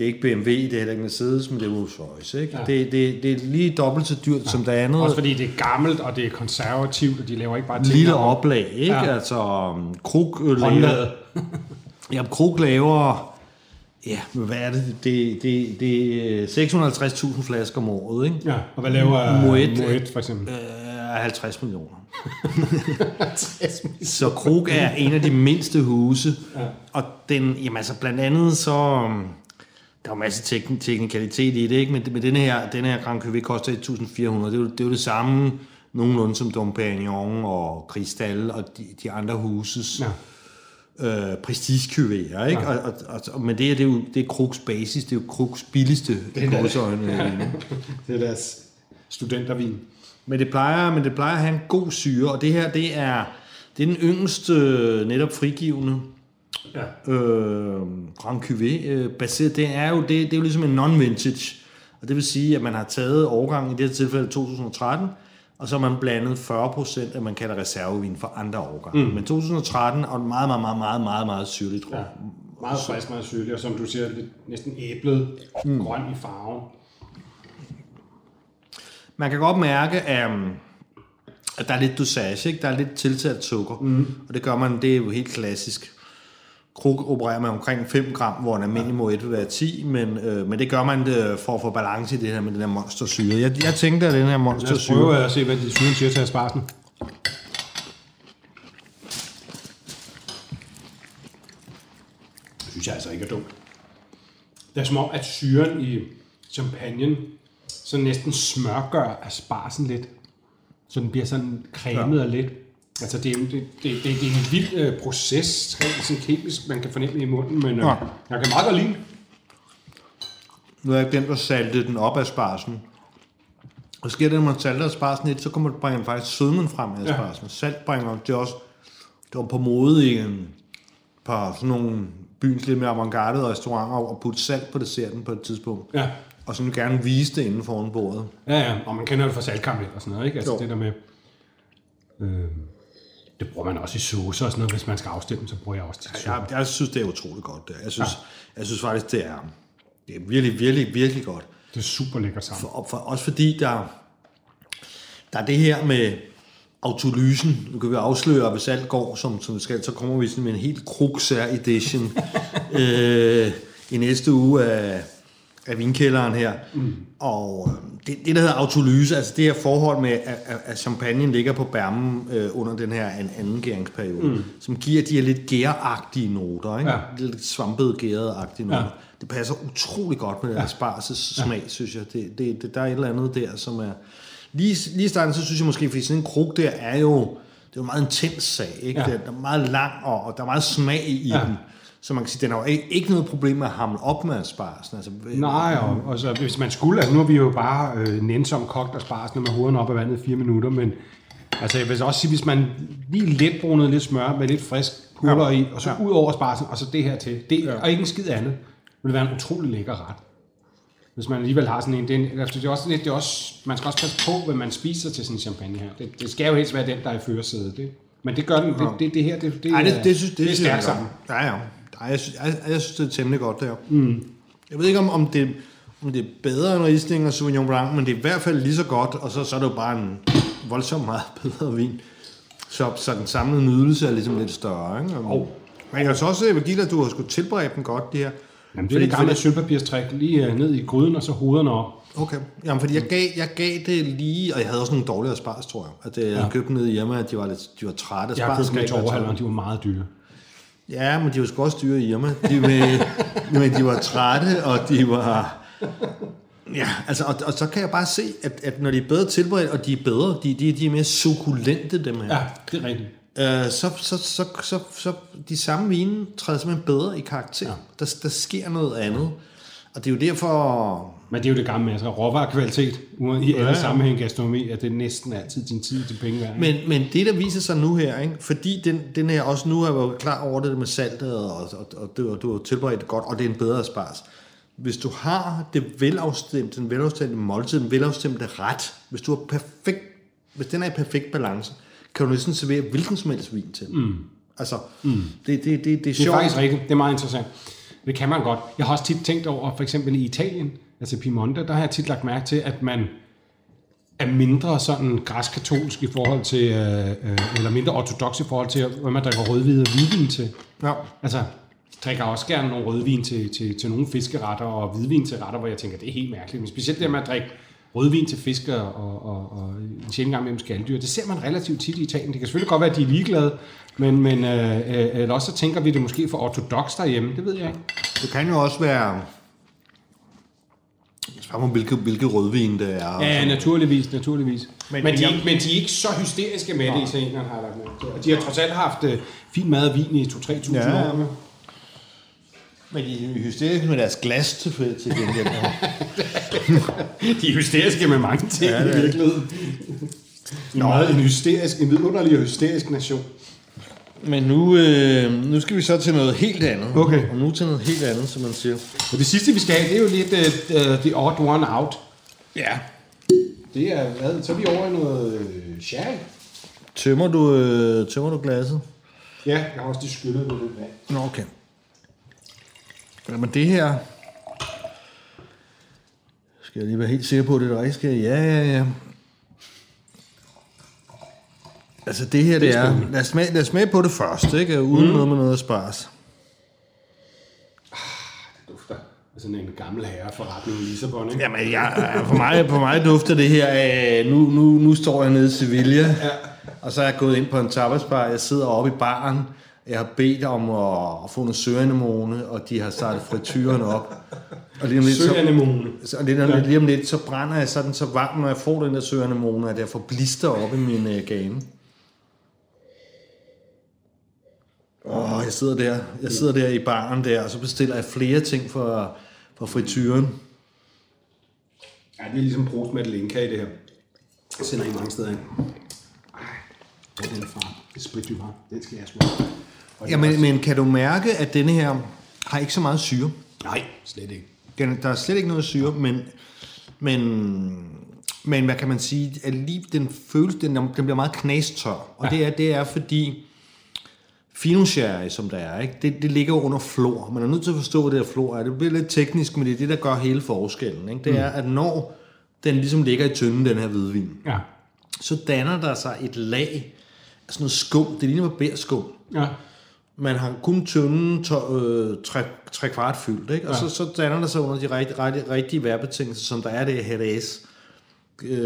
Speaker 4: det er ikke BMW, det er heller ikke Mercedes, men det er Rolls Royce. Ikke?
Speaker 5: Ja.
Speaker 4: Det, det, det er lige dobbelt så dyrt ja. som det andet.
Speaker 5: Også fordi det er gammelt, og det er konservativt, og de laver ikke bare ting.
Speaker 4: lille oplag, ikke?
Speaker 5: Ja.
Speaker 4: Altså, um, kruk øh, laver... Ja, kruk laver... Ja, men hvad er det? Det, det, det er 650.000 flasker om året, ikke?
Speaker 5: Ja, og hvad laver
Speaker 4: Moet.
Speaker 5: Moet, Moet for eksempel?
Speaker 4: Øh, 50 millioner. så Krug er en af de mindste huse, ja. og den, jamen altså blandt andet så, um, der er jo masse tekn- teknikalitet i det, ikke? men, men den her, den her Grand Cuvée koster 1.400, det er, jo, det er jo det samme nogenlunde som Dom Perignon og Cristal og de, de andre huses
Speaker 5: Ja.
Speaker 4: øh, prestige ikke? Ja. Og, og, og, og, men det, er, det er jo det er Krugs basis, det er jo Krugs billigste i gåseøjne.
Speaker 5: Det er deres studentervin.
Speaker 4: Men det plejer, men det plejer at have en god syre, og det her, det er, det er den yngste øh, netop frigivende
Speaker 5: Ja.
Speaker 4: øh, Grand Cuvée øh, baseret. Det er, jo, det, det er jo ligesom en non-vintage, og det vil sige, at man har taget årgangen, i det her tilfælde 2013, og så har man blandet 40% af, man kalder reservevin for andre årgange. Mm. Men 2013 og meget, meget, meget, meget, meget, meget syrligt, tror
Speaker 5: ja. Meget frisk, meget syrlig, og som du siger, lidt, næsten æblet, mm. grøn i farven.
Speaker 4: Man kan godt mærke, at, at der er lidt dosage, ikke? der er lidt tilsat sukker, mm. og det gør man, det er jo helt klassisk. Krug opererer med omkring 5 gram, hvor en almindelig moet vil være 10, men, øh, men det gør man det for at få balance i det her med den her monstersyre. Jeg, jeg tænkte, at den her
Speaker 5: Lad os
Speaker 4: monstersyre...
Speaker 5: prøve at se, hvad de syren siger til asparten. Det synes jeg altså ikke er dumt. Det er som om, at syren i champagnen så næsten smørgør asparsen lidt. Så den bliver sådan cremet ja. og lidt. Altså, det er, det, det, det, det er en vild øh, proces, rent sådan kemisk, man kan fornemme i munden, men øh,
Speaker 4: Ja.
Speaker 5: jeg kan meget godt lide den.
Speaker 4: Nu har jeg glemt at salte den op af sparsen. Og sker det, når man salter asparsen lidt, så kommer det bringer faktisk sødmen frem af asparsen. Ja. Salt bringer, det er også det var på mode i en par sådan nogle byens lidt mere avantgarde restauranter at putte salt på desserten på et tidspunkt.
Speaker 5: Ja.
Speaker 4: Og så gerne vise det inden foran bordet.
Speaker 5: Ja, ja, og man kender det fra saltkaramel og sådan noget, ikke? Altså
Speaker 4: Jo.
Speaker 5: det der med... Øh, det bruger man også i sauce og sådan noget, hvis man skal afstemme, så bruger jeg også til suppe.
Speaker 4: Jeg, jeg synes, det er utroligt godt. Det. Jeg synes, ja. jeg synes faktisk, det er, det er virkelig, virkelig, virkelig godt.
Speaker 5: Det er super lækkert sammen.
Speaker 4: For, for, også fordi der, der er det her med autolysen. Nu kan vi afsløre, hvis alt går, som, som det skal, så kommer vi sådan med en helt kruksær edition øh, i næste uge af, af vinkælderen her. Mm. Og øh, det, det, der hedder autolyse, altså det her forhold med, at, at, champagnen ligger på bærmen øh, under den her an, anden gæringsperiode, mm. som giver de her lidt gæragtige noter, ikke?
Speaker 5: Ja.
Speaker 4: lidt svampede gæragtige noter.
Speaker 5: Ja.
Speaker 4: Ja. Det passer utrolig godt med den asparges smag, synes jeg. Det, det, det, der er et eller andet der, som er... Lige, lige i starten, så synes jeg måske, fordi sådan en krog der er jo... Det er jo en meget intens sag, ikke?
Speaker 5: Ja.
Speaker 4: Ja. Den er meget lang, og, og der er meget smag i
Speaker 5: Ja.
Speaker 4: ja. den. Så man kan sige, den har jo ikke, noget problem med at hamle op med aspargesen. Altså,
Speaker 5: Nej, og, og så, hvis man skulle, altså nu har vi jo bare øh, nænsom kogt og sparsene med hovederne op af vandet i fire minutter, men altså jeg vil også sige, hvis man lige lidt brunet lidt smør med lidt frisk pulver ja. i, og så ja. ud over sparsen, og så det her til, det, ja. og ikke en skid andet, vil det være en utrolig lækker ret. Hvis man alligevel har sådan en, det er, altså, det er også lidt, det er også, man skal også passe på, hvad man spiser til sådan en champagne her. Det, det skal jo helst være den, der er i førersædet. Det. Men det gør den, det, det, det her, det, det,
Speaker 4: Nej, det, det, synes, det,
Speaker 5: det er stærkt sammen.
Speaker 4: Ja, ja. Nej, jeg, synes, jeg, jeg synes, det er temmelig godt der. Mm. Jeg ved ikke, om, om, det, om det er bedre end Riesling og Sauvignon Blanc, men det er i hvert fald lige så godt, og så, så er det jo bare en voldsomt meget bedre vin. Så, så den samlede nydelse er ligesom lidt større. Ikke? Og, Men jeg kan så også se, Virgil, at du har skulle tilberede den godt, det her.
Speaker 5: Jamen, det er det gamle sølvpapirstrik, lige øh, ned i gryden, og så hovederne op.
Speaker 4: Okay. Jamen, fordi jeg gav, jeg gav det lige, og jeg havde også nogle dårlige spars, tror jeg. At øh, jeg ja. købte ned i hjemme, at de var, lidt, de var trætte
Speaker 5: Jeg har købt dem torvehalveren, de var meget dyre.
Speaker 4: Ja, men de var sgu også dyre i Irma. De, med, men de var trætte, og de var... Ja, altså, og, og så kan jeg bare se, at, at når de er bedre tilberedt, og de er bedre, de, de, de er mere sukulente, dem her,
Speaker 5: Ja, det er rigtigt.
Speaker 4: øh, så, så, så, så, så de samme vine træder simpelthen bedre i karakter. Ja. Der, der sker noget andet. Og det er jo derfor...
Speaker 5: Men det er jo det gamle med, altså råvarekvalitet i alle
Speaker 4: ja.
Speaker 5: sammenhæng gastronomi, at det er næsten altid din tid til penge værd.
Speaker 4: Men, men det, der viser sig nu her, ikke? fordi den, den her også nu er jeg jo klar over det med saltet, og, og, og du, du har tilberedt det godt, og det er en bedre spars. Hvis du har det velafstemte, den velafstemte måltid, den velafstemte ret, hvis du har perfekt, hvis den er i perfekt balance, kan du næsten servere hvilken som helst vin til. Mm. Altså, mm. Det, det, det, det er
Speaker 5: det er
Speaker 4: sjovt.
Speaker 5: faktisk rigtigt. Det er meget interessant. Det kan man godt. Jeg har også tit tænkt over, for eksempel i Italien, altså Piemonte, der har jeg tit lagt mærke til, at man er mindre sådan græskatolsk i forhold til, øh, øh, eller mindre ortodox i forhold til, hvad man drikker rødvin og hvidvin til.
Speaker 4: Ja.
Speaker 5: Altså, drikker også gerne nogle rødvin til, til, til nogle fiskeretter og hvidvin til retter, hvor jeg tænker, det er helt mærkeligt. Men specielt det med at drikke rødvin til fisk og, og, og, en sjældent gang mellem skalddyr, det ser man relativt tit i Italien. Det kan selvfølgelig godt være, at de er ligeglade, men, men øh, øh, eller også så tænker vi det måske for ortodox derhjemme, det ved jeg ikke.
Speaker 4: Det kan jo også være... Spørg mig, hvilke, hvilke rødvin det er.
Speaker 5: Ja, naturligvis, naturligvis. Men,
Speaker 4: Men-
Speaker 5: de, er
Speaker 4: jeg-
Speaker 5: ikke- men de er ikke så hysteriske med det, italienerne har lagt. Og de har trods alt haft øh, fin mad og vin i 2-3.000
Speaker 4: Ja,
Speaker 5: år. med.
Speaker 4: Men de er hysteriske med deres glas til, til gengæld.
Speaker 5: De er hysteriske med mange ting
Speaker 4: Ja,
Speaker 5: i virkeligheden. En meget en hysterisk, en vidunderlig og hysterisk nation.
Speaker 4: Men nu, øh, nu skal vi så til noget helt andet.
Speaker 5: Okay.
Speaker 4: Og nu til noget helt andet, som man siger.
Speaker 5: Og det sidste, vi skal have, det er jo lidt uh, the odd one out.
Speaker 4: Ja.
Speaker 5: Det er, hvad, så er vi over i noget uh, sherry.
Speaker 4: Tømmer du, øh, tømmer du glasset?
Speaker 5: Ja, jeg har også lige skyllet med lidt vand.
Speaker 4: Nå, okay. Jamen det her... Skal jeg lige være helt sikker på, at det er det rigtige? Ja, ja, ja. Altså det her, det,
Speaker 5: Det er
Speaker 4: er... Lad os, smage, lad os smage på det først, ikke? Uden mm. noget med noget spars.
Speaker 5: Det dufter sådan en gammel herreforretning i Lissabon, ikke?
Speaker 4: Jamen, jeg, for, mig, for mig dufter det her af, nu, nu, nu står jeg nede i Sevilla, ja. og så er jeg gået ind på en tapasbar, jeg sidder oppe i baren, jeg har bedt om at, at få noget søanemone, og de har startet frityren op. Og lige om lidt,
Speaker 5: Søanemone.
Speaker 4: så, og lige, om lidt, lige om lidt, så brænder jeg sådan så varmt, når jeg får den der søanemone, at jeg får blister op i min uh, gane. Åh, jeg sidder der. Jeg sidder der i baren der, og så bestiller jeg flere ting fra, fra frityren.
Speaker 5: Ja, det er ligesom Prost Madeleine i det her. Jeg sender I mange steder ind. Ej, det den fra. Det er du har. Den skal jeg smage.
Speaker 4: Ja, men, men kan du mærke, at denne her har ikke så meget syre?
Speaker 5: Nej, slet ikke.
Speaker 4: Den- Der er slet ikke noget syre, men, men, men hvad kan man sige, at lige den føles, den, den bliver meget knastør, og ja. det, er, det er fordi Fino sherry, som der er, ikke? Det, det ligger under flor. Man er nødt til at forstå, hvad det her flor er. Det bliver lidt teknisk, men det er det, der gør hele forskellen. Ikke? Det er, at når den ligesom ligger i tynden, den her hvidvin,
Speaker 5: Ja.
Speaker 4: så danner der sig et lag af sådan noget skum. Det ligner barberskum.
Speaker 5: Ja.
Speaker 4: Man har kun tynden to, øh, tre, tre kvart fyldt, ikke? og
Speaker 5: Ja.
Speaker 4: så, så danner der sig under de rigt, rigt, rigtige vejrbetingelser, som der er det her Jerez. Øh,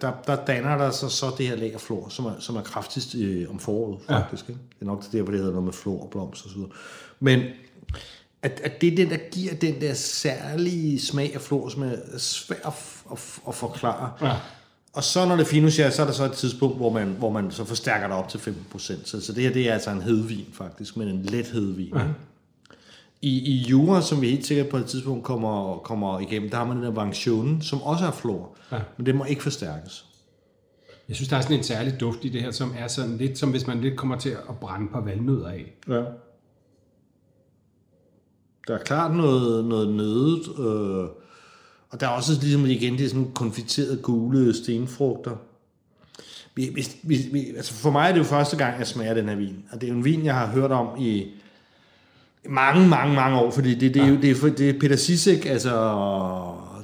Speaker 4: der, der danner der sig så det her lag af flor, som er, som er kraftigst øh, om foråret,
Speaker 5: Ja.
Speaker 4: faktisk. Ikke? Det er nok det der, hvor det hedder noget med flor og blomster videre. Men at, at det er den, der giver den der særlige smag af flor, som er svær at, at, at forklare.
Speaker 5: Ja.
Speaker 4: Og så når det finus så er der så et tidspunkt, hvor man, hvor man så forstærker det op til 15%. Så, så det her, det er altså en hedvin faktisk, men en let hedvin. Ja. I, I Jura, som vi helt sikkert på et tidspunkt kommer, kommer igennem, der har man den der Vangtionen, som også er flor, ja. men det må ikke forstærkes.
Speaker 5: Jeg synes, der er sådan en særlig duft i det her, som er sådan lidt som hvis man lidt kommer til at brænde på valnødder af.
Speaker 4: Ja. Der er klart noget, noget nødet, øh, og der er også ligesom igen de sådan konfiterede gule stenfrugter. Vi, vi, vi, vi, altså for mig er det jo første gang, jeg smager den her vin, og det er jo en vin, jeg har hørt om i mange, mange, mange år, fordi det, det, er jo det er, for- det er Peter Sisek, altså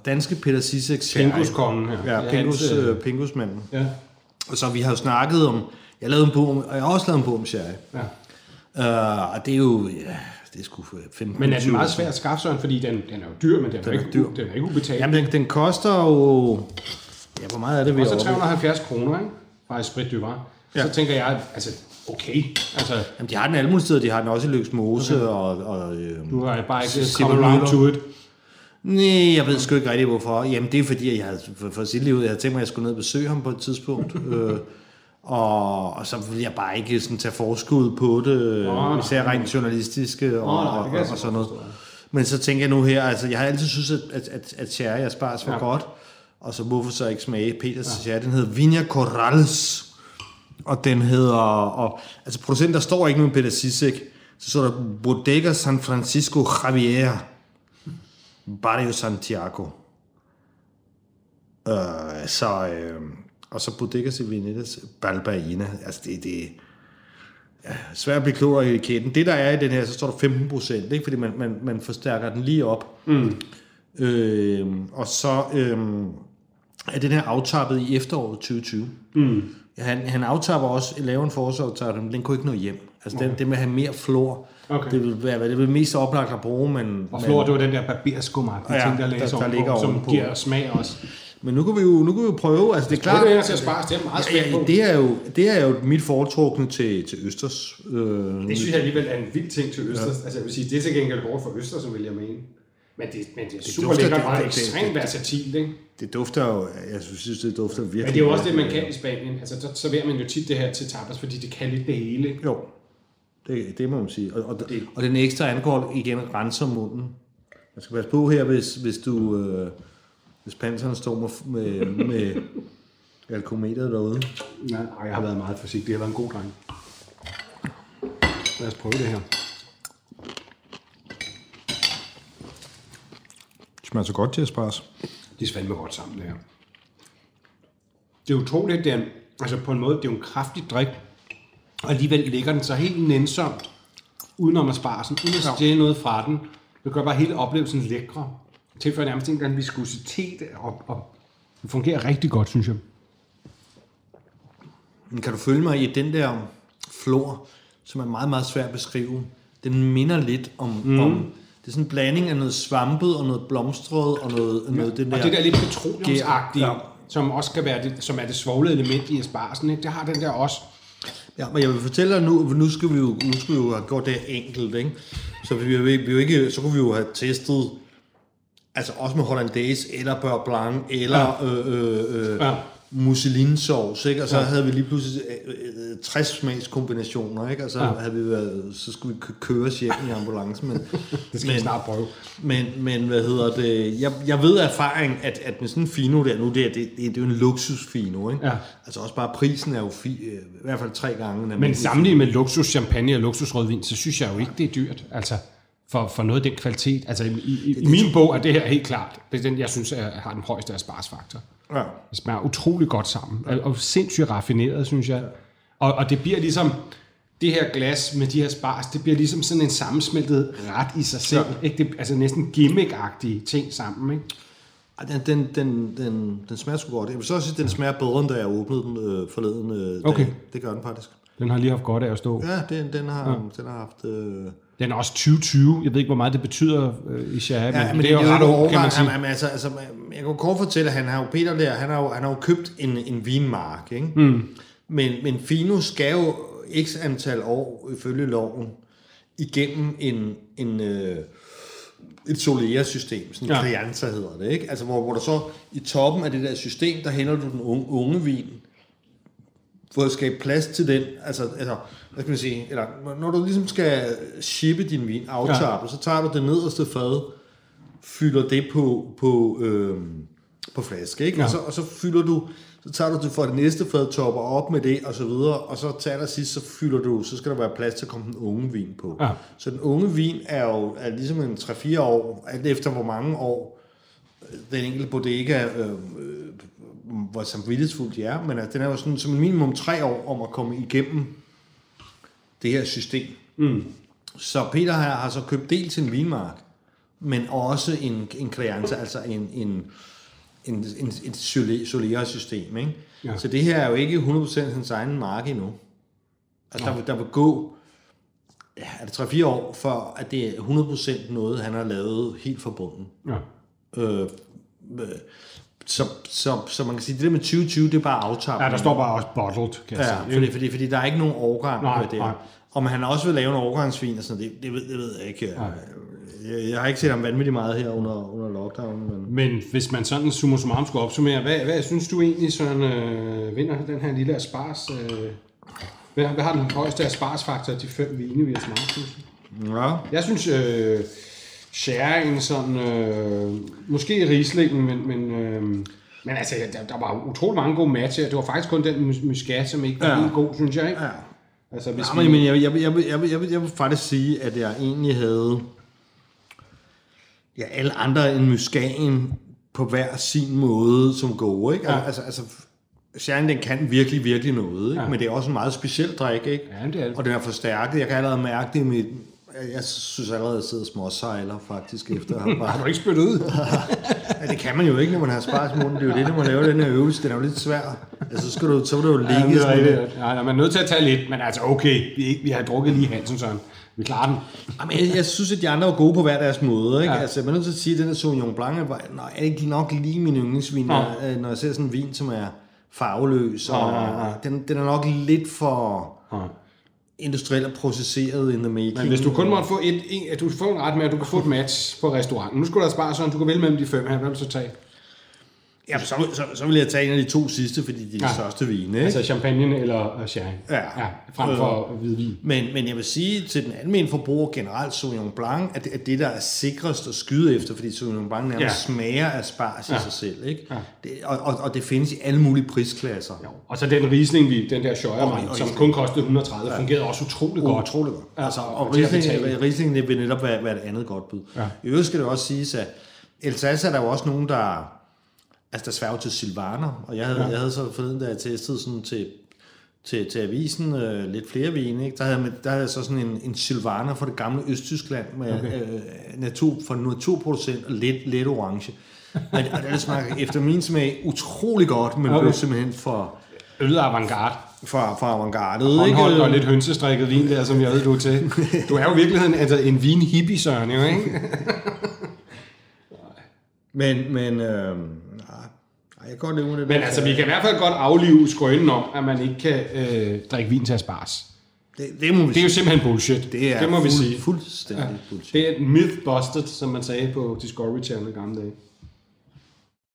Speaker 4: danske Peter Sisek.
Speaker 5: Pinguskongen.
Speaker 4: Ja,
Speaker 5: Det er
Speaker 4: Pingus,
Speaker 5: øh,
Speaker 4: øh, Pingusmanden.
Speaker 5: Ja.
Speaker 4: Og så vi har jo snakket om, jeg lavede en bog, og jeg har også lavet en bog om sherry.
Speaker 5: ja.
Speaker 4: Uh, og det er jo, ja, det er sgu for 15
Speaker 5: Men er den meget svær at skaffe sådan, fordi den, den er jo dyr, men den,
Speaker 4: Den
Speaker 5: er, ikke,
Speaker 4: dyr.
Speaker 5: den er ikke ubetalt.
Speaker 4: Jamen, den, den koster jo... Ja, hvor meget er det, vi
Speaker 5: og så
Speaker 4: er oppe i?
Speaker 5: 370 kroner, ikke? Fra Esprit du var.
Speaker 4: Ja.
Speaker 5: Så tænker jeg, altså, okay. Altså,
Speaker 4: Jamen, de har den alle mulige steder. De har den også i Løgs Mose okay. og... og øh,
Speaker 5: du har bare ikke come around to it.
Speaker 4: Nej, jeg ved sgu ikke rigtig, hvorfor. Jamen, det er fordi, jeg havde, for, for sit liv, jeg havde tænkt mig, at jeg skulle ned og besøge ham på et tidspunkt. øh, og, og så ville jeg bare ikke sådan, tage forskud på det, øh, især rent journalistiske og,
Speaker 5: nej, det
Speaker 4: og, og, og sådan noget. Men så tænker jeg nu her, altså jeg har altid synes, at, at, at, at sherry og spars var
Speaker 5: Ja.
Speaker 4: ja. godt, og så hvorfor så ikke smage Peters ja. sherry? Den hedder Vinja Corrales, og den hedder, og, altså producenten, der står ikke nogen Peter Sisek, så står der Bodega San Francisco Javier, Barrio Santiago. Øh, så, øh, og så Bodega Sevinitas Balbaina. Altså det, det er svært at blive klogere i kæden. Det der er i den her, så står der 15 procent, ikke? fordi man, man, man forstærker den lige op. Mm. Øh, og så øh, er den her aftappet i efteråret 2020. Mm. Han, han aftapper også, laver en forårsaftapper, men den kunne ikke nå hjem. Altså den, det med at have mere flor,
Speaker 5: Okay.
Speaker 4: det vil være det vil mest oplagt at bruge, men,
Speaker 5: Og
Speaker 4: men,
Speaker 5: flor, det var den der barberskumagtige
Speaker 4: Ja,
Speaker 5: ting, der,
Speaker 4: der-
Speaker 5: læser
Speaker 4: der
Speaker 5: ovenpå,
Speaker 4: ligger
Speaker 5: som
Speaker 4: ovenpå.
Speaker 5: giver smag også.
Speaker 4: men nu kan vi jo, nu kan vi jo prøve, altså det er
Speaker 5: Klart. Det er til at spare, det er meget
Speaker 4: Ja, ja,
Speaker 5: på.
Speaker 4: det er jo, det er jo mit foretrukne til, til Østers. Øh,
Speaker 5: Det synes jeg alligevel er en vild ting til Østers. Ja. Altså jeg vil sige, det er til gengæld hårdt for Østers, som vil jeg mene. Men det, men det er super
Speaker 4: dufter-
Speaker 5: lækkert
Speaker 4: det-
Speaker 5: og
Speaker 4: det- det-
Speaker 5: ekstremt
Speaker 4: det-
Speaker 5: versatil, ikke?
Speaker 4: det dufter jo, jeg synes, det dufter virkelig.
Speaker 5: Men det er jo også det, man kan i Spanien. Altså, så serverer man jo tit det her til tapas, fordi det kan lidt det hele.
Speaker 4: Jo, det, det må man sige. Og, og, og den ekstra alkohol igen renser munden. Man skal passe på her, hvis, hvis du... Øh, hvis panseren står med, med, med alkometeret derude.
Speaker 5: Ja, ej, jeg har været meget forsigtig. Jeg har været en god dreng. Lad os prøve det her.
Speaker 4: Smager så godt til at spars.
Speaker 5: De er fandme godt sammen, det her. Det er utroligt, det er, en- altså på en måde, det er jo en kraftig drik, og alligevel ligger den så helt nænsomt, udenom at spare sådan, uden at stjæle noget fra den. Det gør bare hele oplevelsen lækre. Tilføjer nærmest en eller anden viskositet, og, og det fungerer rigtig godt, synes jeg.
Speaker 4: Men kan du følge mig i den der flor, som er meget, meget svær at beskrive? Den minder lidt om... Mm. om det er sådan en blanding af noget svampet og noget blomstret og noget, ja. noget den der...
Speaker 5: Og det der lidt petroleumsagtige,
Speaker 4: Ja.
Speaker 5: som også kan være det, som er det svoglede element i asparsen, ikke? det har den der også.
Speaker 4: Ja, men jeg vil fortælle dig nu, nu skal vi jo, nu skal vi jo have gjort det enkelt, ikke? Så vi, vi, vi ikke, så kunne vi jo have testet, altså også med hollandaise, eller beurre blanc, eller ja. øh, øh, øh,
Speaker 5: Ja.
Speaker 4: Muselinsovs, ikke? Og så
Speaker 5: Ja.
Speaker 4: havde vi lige pludselig øh, øh, 60 smagskombinationer, ikke? Og så,
Speaker 5: Ja.
Speaker 4: havde vi været, så skulle vi kø- køres hjem i ambulancen. Men,
Speaker 5: Det skal vi snart prøve.
Speaker 4: men, men hvad hedder det? Jeg, jeg ved af erfaring, at, at med sådan en fino der, nu det, er- det, det, det er jo en luksusfino, ikke?
Speaker 5: Ja.
Speaker 4: Altså også bare prisen er jo fi, øh, i hvert fald tre gange.
Speaker 5: Men sammenlignet med luksus champagne og luksus rødvin, så synes jeg jo ikke, det er dyrt. Altså, for, for noget af den kvalitet. Altså, i, i, i min bog er det her helt klart. Det er den, jeg synes, er, har den højeste asparsfaktor.
Speaker 4: Ja.
Speaker 5: Det smager utrolig godt sammen. Og, og sindssygt raffineret, synes jeg. Og, og det bliver ligesom, det her glas med de her spars, det bliver ligesom sådan en sammensmeltet ret i sig selv. Ja. Ikke? Det, altså næsten gimmick-agtige ting sammen. Ikke?
Speaker 4: Den, den, den, den, den smager sgu godt. Jeg vil så også sige, at den smager bedre, end da jeg åbnede den øh, forleden øh,
Speaker 5: Okay.
Speaker 4: dag. Det gør den faktisk.
Speaker 5: Den har lige haft godt af at stå. Ja.
Speaker 4: Ja, den, den, har, ja. den har haft... Øh,
Speaker 5: Den er også 2020. Jeg ved ikke, hvor meget det betyder øh, i Sherry,
Speaker 4: Ja,
Speaker 5: men,
Speaker 4: men
Speaker 5: det er jo ret ung, kan man sige.
Speaker 4: Jamen, altså, altså, jeg kan kort fortælle, at han har jo, Peter der, han har jo, han har jo købt en, en vinmark, ikke? Mm. Men, men Fino skal jo x antal år, ifølge loven, igennem en, en, øh, et Solera-system, sådan
Speaker 5: Ja.
Speaker 4: ja. Crianza hedder det, ikke? Altså, hvor, hvor der så i toppen af det der system, der hælder du den unge, unge vin, for at skabe plads til den, altså, altså hvad skal man sige, eller når du ligesom skal shippe din vin, aftappe, ja. så tager du det nederste fad, fylder det på, på, øhm, på flaske, ikke? Ja. Og, så, og så fylder du, så tager du det for det næste fad, topper op med det, og så videre, og så til allersidst, så fylder du, så skal der være plads til at komme den unge vin på.
Speaker 5: Ja.
Speaker 4: Så den unge vin er jo er ligesom en 3-4 år, alt efter hvor mange år øh, den enkelte bodega, øh, øh, hvor samvittighedsfuldt de er, men altså, den er jo sådan som minimum tre år om at komme igennem det her system. Mm. Så Peter har, har så købt dels en vinmark, men også en, en Crianza, altså en, en, en, en, et Solera-system. Ikke?
Speaker 5: Ja.
Speaker 4: Så det her er jo ikke 100% hans egen mark endnu. Altså, der, vil- der vil gå ja, er det 3-4 år, for at det er 100% noget, han har lavet helt fra bunden.
Speaker 5: Ja.
Speaker 4: Øh, øh, så, så, så man kan sige, det der med 2020, det er bare aftappet.
Speaker 5: ja, der står bare også bottled, kan jeg
Speaker 4: Ja,
Speaker 5: sige.
Speaker 4: fordi, fordi, fordi der er ikke nogen overgang
Speaker 5: Nej,
Speaker 4: med det.
Speaker 5: nej.
Speaker 4: Om han også vil lave en overgangsvin og sådan det, det, ved, det ved jeg ikke. Jeg, jeg har ikke set ham vanvittigt meget her under, under lockdown, men...
Speaker 5: Men hvis man sådan summa summarum skulle opsummere, hvad, hvad synes du egentlig, Søren, øh, vinder den her lille aspars? Øh, hvad, hvad har den højeste asparsfaktor af de fem vine, vi har smagt?
Speaker 4: Ja.
Speaker 5: Jeg synes, øh, sherryen sådan, øh, måske Rieslingen, men, men, øh, men altså, der, der var utrolig mange gode matcher. Det var faktisk kun den mus- muscat, som ikke var
Speaker 4: Ja.
Speaker 5: helt god, synes jeg. Ikke?
Speaker 4: Ja.
Speaker 5: Altså, hvis vi,
Speaker 4: men, jeg, jeg, jeg, jeg, jeg, jeg, vil- jeg vil faktisk sige, at jeg egentlig havde ja, alle andre end Muscaen på hver sin måde som gode. Ikke?
Speaker 5: Ja.
Speaker 4: Altså, altså, Sherryen, den kan virkelig, virkelig noget, ikke?
Speaker 5: Ja.
Speaker 4: men det er også en meget speciel drik, ikke?
Speaker 5: Ja, det er det.
Speaker 4: Og den er forstærket. Jeg kan allerede mærke det i mit... jeg- synes allerede, at jeg sidder småsejler faktisk efter at have
Speaker 5: har
Speaker 4: bare...
Speaker 5: du ikke spyttet ud?
Speaker 4: Ja, det kan man jo ikke, når man har spars i munden. Det er jo det, når man laver den her øvelse. Den er jo lidt svær. Altså, så skal du, så vil du jo ligge
Speaker 5: Ja, det
Speaker 4: sådan
Speaker 5: rigtigt. Ja, ja, man er nødt til at tage lidt, men altså okay, vi, ikke, vi har drukket lige Hansen, Søren. Vi klarer den.
Speaker 4: Jamen, jeg, jeg synes, at de andre var gode på hver deres måde. Ikke?
Speaker 5: Ja.
Speaker 4: Ja. Altså, jeg er nødt til at sige, at den der Sauvignon Blanc bare- nej, er ikke nok lige min yndlingsvin,
Speaker 5: Nå.
Speaker 4: når, når jeg ser sådan en vin, som er farveløs. Og,
Speaker 5: Ja, ja, ja.
Speaker 4: Den, den er nok lidt for
Speaker 5: Ja
Speaker 4: industrielt og processeret in the making.
Speaker 5: Men hvis du kun måtte få et, en, at du får en ret med, at du kan få et match på restauranten. Nu skulle der spare sådan, du kan vælge mellem de fem her. Hvad vil du så tage?
Speaker 4: Ja, så, så, så vil jeg tage en af de to sidste, fordi de er de
Speaker 5: Ja.
Speaker 4: største vine. Ikke?
Speaker 5: Altså champagne eller sherry?
Speaker 4: Ja.
Speaker 5: ja frem for øh. hvidvin.
Speaker 4: Men, men jeg vil sige til den almindelige forbruger generelt, Sauvignon Blanc, at det, at det der er sikrest at skyde efter, fordi Sauvignon Blanc nærmest
Speaker 5: Ja.
Speaker 4: ja. smager af spars i
Speaker 5: Ja.
Speaker 4: sig selv. Ikke?
Speaker 5: Ja.
Speaker 4: Det, og, og, og det findes i alle mulige prisklasser.
Speaker 5: Jo. Og så den Riesling, vi, den der
Speaker 4: Og-
Speaker 5: Scheuermann,
Speaker 4: og
Speaker 5: som
Speaker 4: Riesling.
Speaker 5: kun kostede 130, fungerede også utrolig godt.
Speaker 4: Utroligt godt.
Speaker 5: Ja,
Speaker 4: Altså,
Speaker 5: og
Speaker 4: og. Riesling det vil netop være, være et andet godt bud.
Speaker 5: Ja.
Speaker 4: I øvrigt skal det også siges, at Elsass er der jo også nogen, der, altså der sværger til Silvaner, og jeg havde,
Speaker 5: Ja.
Speaker 4: jeg havde så forleden, da jeg testede sådan til, til, til avisen øh, lidt flere vine, ikke? Der, havde jeg, der havde jeg så sådan en, en Silvaner fra det gamle Østtyskland med
Speaker 5: Okay.
Speaker 4: øh, natur, for naturproducent og lidt, lidt orange. Men, og det smager efter min smag utrolig godt, men
Speaker 5: Okay.
Speaker 4: blev simpelthen for,
Speaker 5: Øl avantgarde.
Speaker 4: for, for avantgardet.
Speaker 5: Håndholdt
Speaker 4: ikke?
Speaker 5: og lidt hønsestrikket vin der, som jeg ved, du er til. Du er jo i virkeligheden altså, en vin-hippie, Søren, jo, ikke?
Speaker 4: Men, men øh, jeg kan godt leve med det.
Speaker 5: Men
Speaker 4: der.
Speaker 5: altså, vi kan i hvert fald godt aflive skrønen om, at man ikke kan øh, drikke vin til spars.
Speaker 4: det, det, må vi
Speaker 5: Det er jo simpelthen bullshit.
Speaker 4: det er
Speaker 5: det må vi
Speaker 4: fuld,
Speaker 5: sige.
Speaker 4: fuldstændig ja. bullshit.
Speaker 5: Det er myth busted, som man sagde på Discovery Channel i gamle dage.